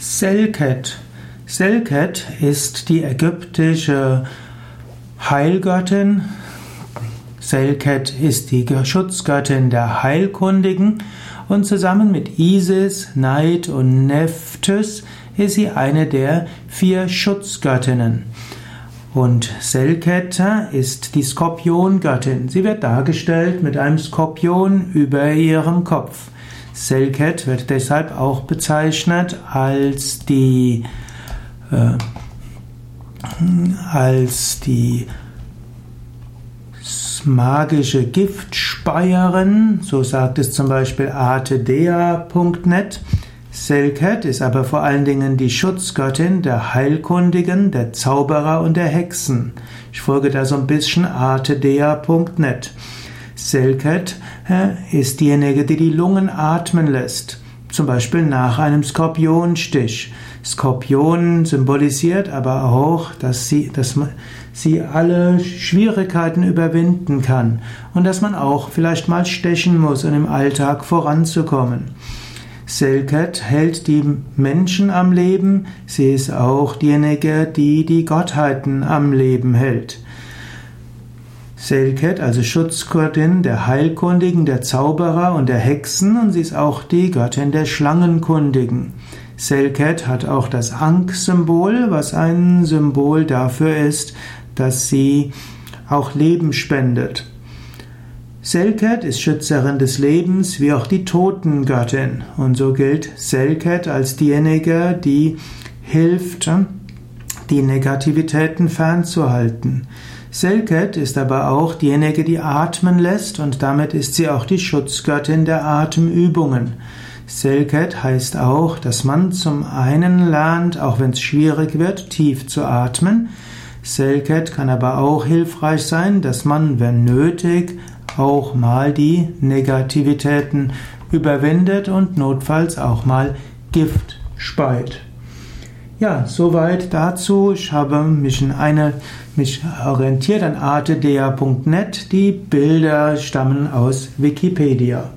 Selket. Selket ist die ägyptische Heilgöttin. Selket ist die Schutzgöttin der Heilkundigen und zusammen mit Isis, Neid und Nephthys ist sie eine der vier Schutzgöttinnen. Und Selket ist die Skorpiongöttin. Sie wird dargestellt mit einem Skorpion über ihrem Kopf. Selket wird deshalb auch bezeichnet als die äh, als die magische Giftspeierin, so sagt es zum Beispiel artedea.net. Selket ist aber vor allen Dingen die Schutzgöttin der Heilkundigen, der Zauberer und der Hexen. Ich folge da so ein bisschen artedea.net. Selket ist diejenige, die die Lungen atmen lässt. Zum Beispiel nach einem Skorpionstich. Skorpion symbolisiert aber auch, dass sie, dass sie alle Schwierigkeiten überwinden kann und dass man auch vielleicht mal stechen muss, um im Alltag voranzukommen. Selket hält die Menschen am Leben, sie ist auch diejenige, die die Gottheiten am Leben hält. Selket, also Schutzgöttin der Heilkundigen, der Zauberer und der Hexen und sie ist auch die Göttin der Schlangenkundigen. Selket hat auch das Ankh-Symbol, was ein Symbol dafür ist, dass sie auch Leben spendet. Selket ist Schützerin des Lebens wie auch die Totengöttin und so gilt Selket als diejenige, die hilft, die Negativitäten fernzuhalten. Selket ist aber auch diejenige, die atmen lässt und damit ist sie auch die Schutzgöttin der Atemübungen. Selket heißt auch, dass man zum einen lernt, auch wenn es schwierig wird, tief zu atmen. Selket kann aber auch hilfreich sein, dass man, wenn nötig, auch mal die Negativitäten überwindet und notfalls auch mal Gift speit. Ja, soweit dazu. Ich habe mich in eine, mich orientiert an artedea.net. Die Bilder stammen aus Wikipedia.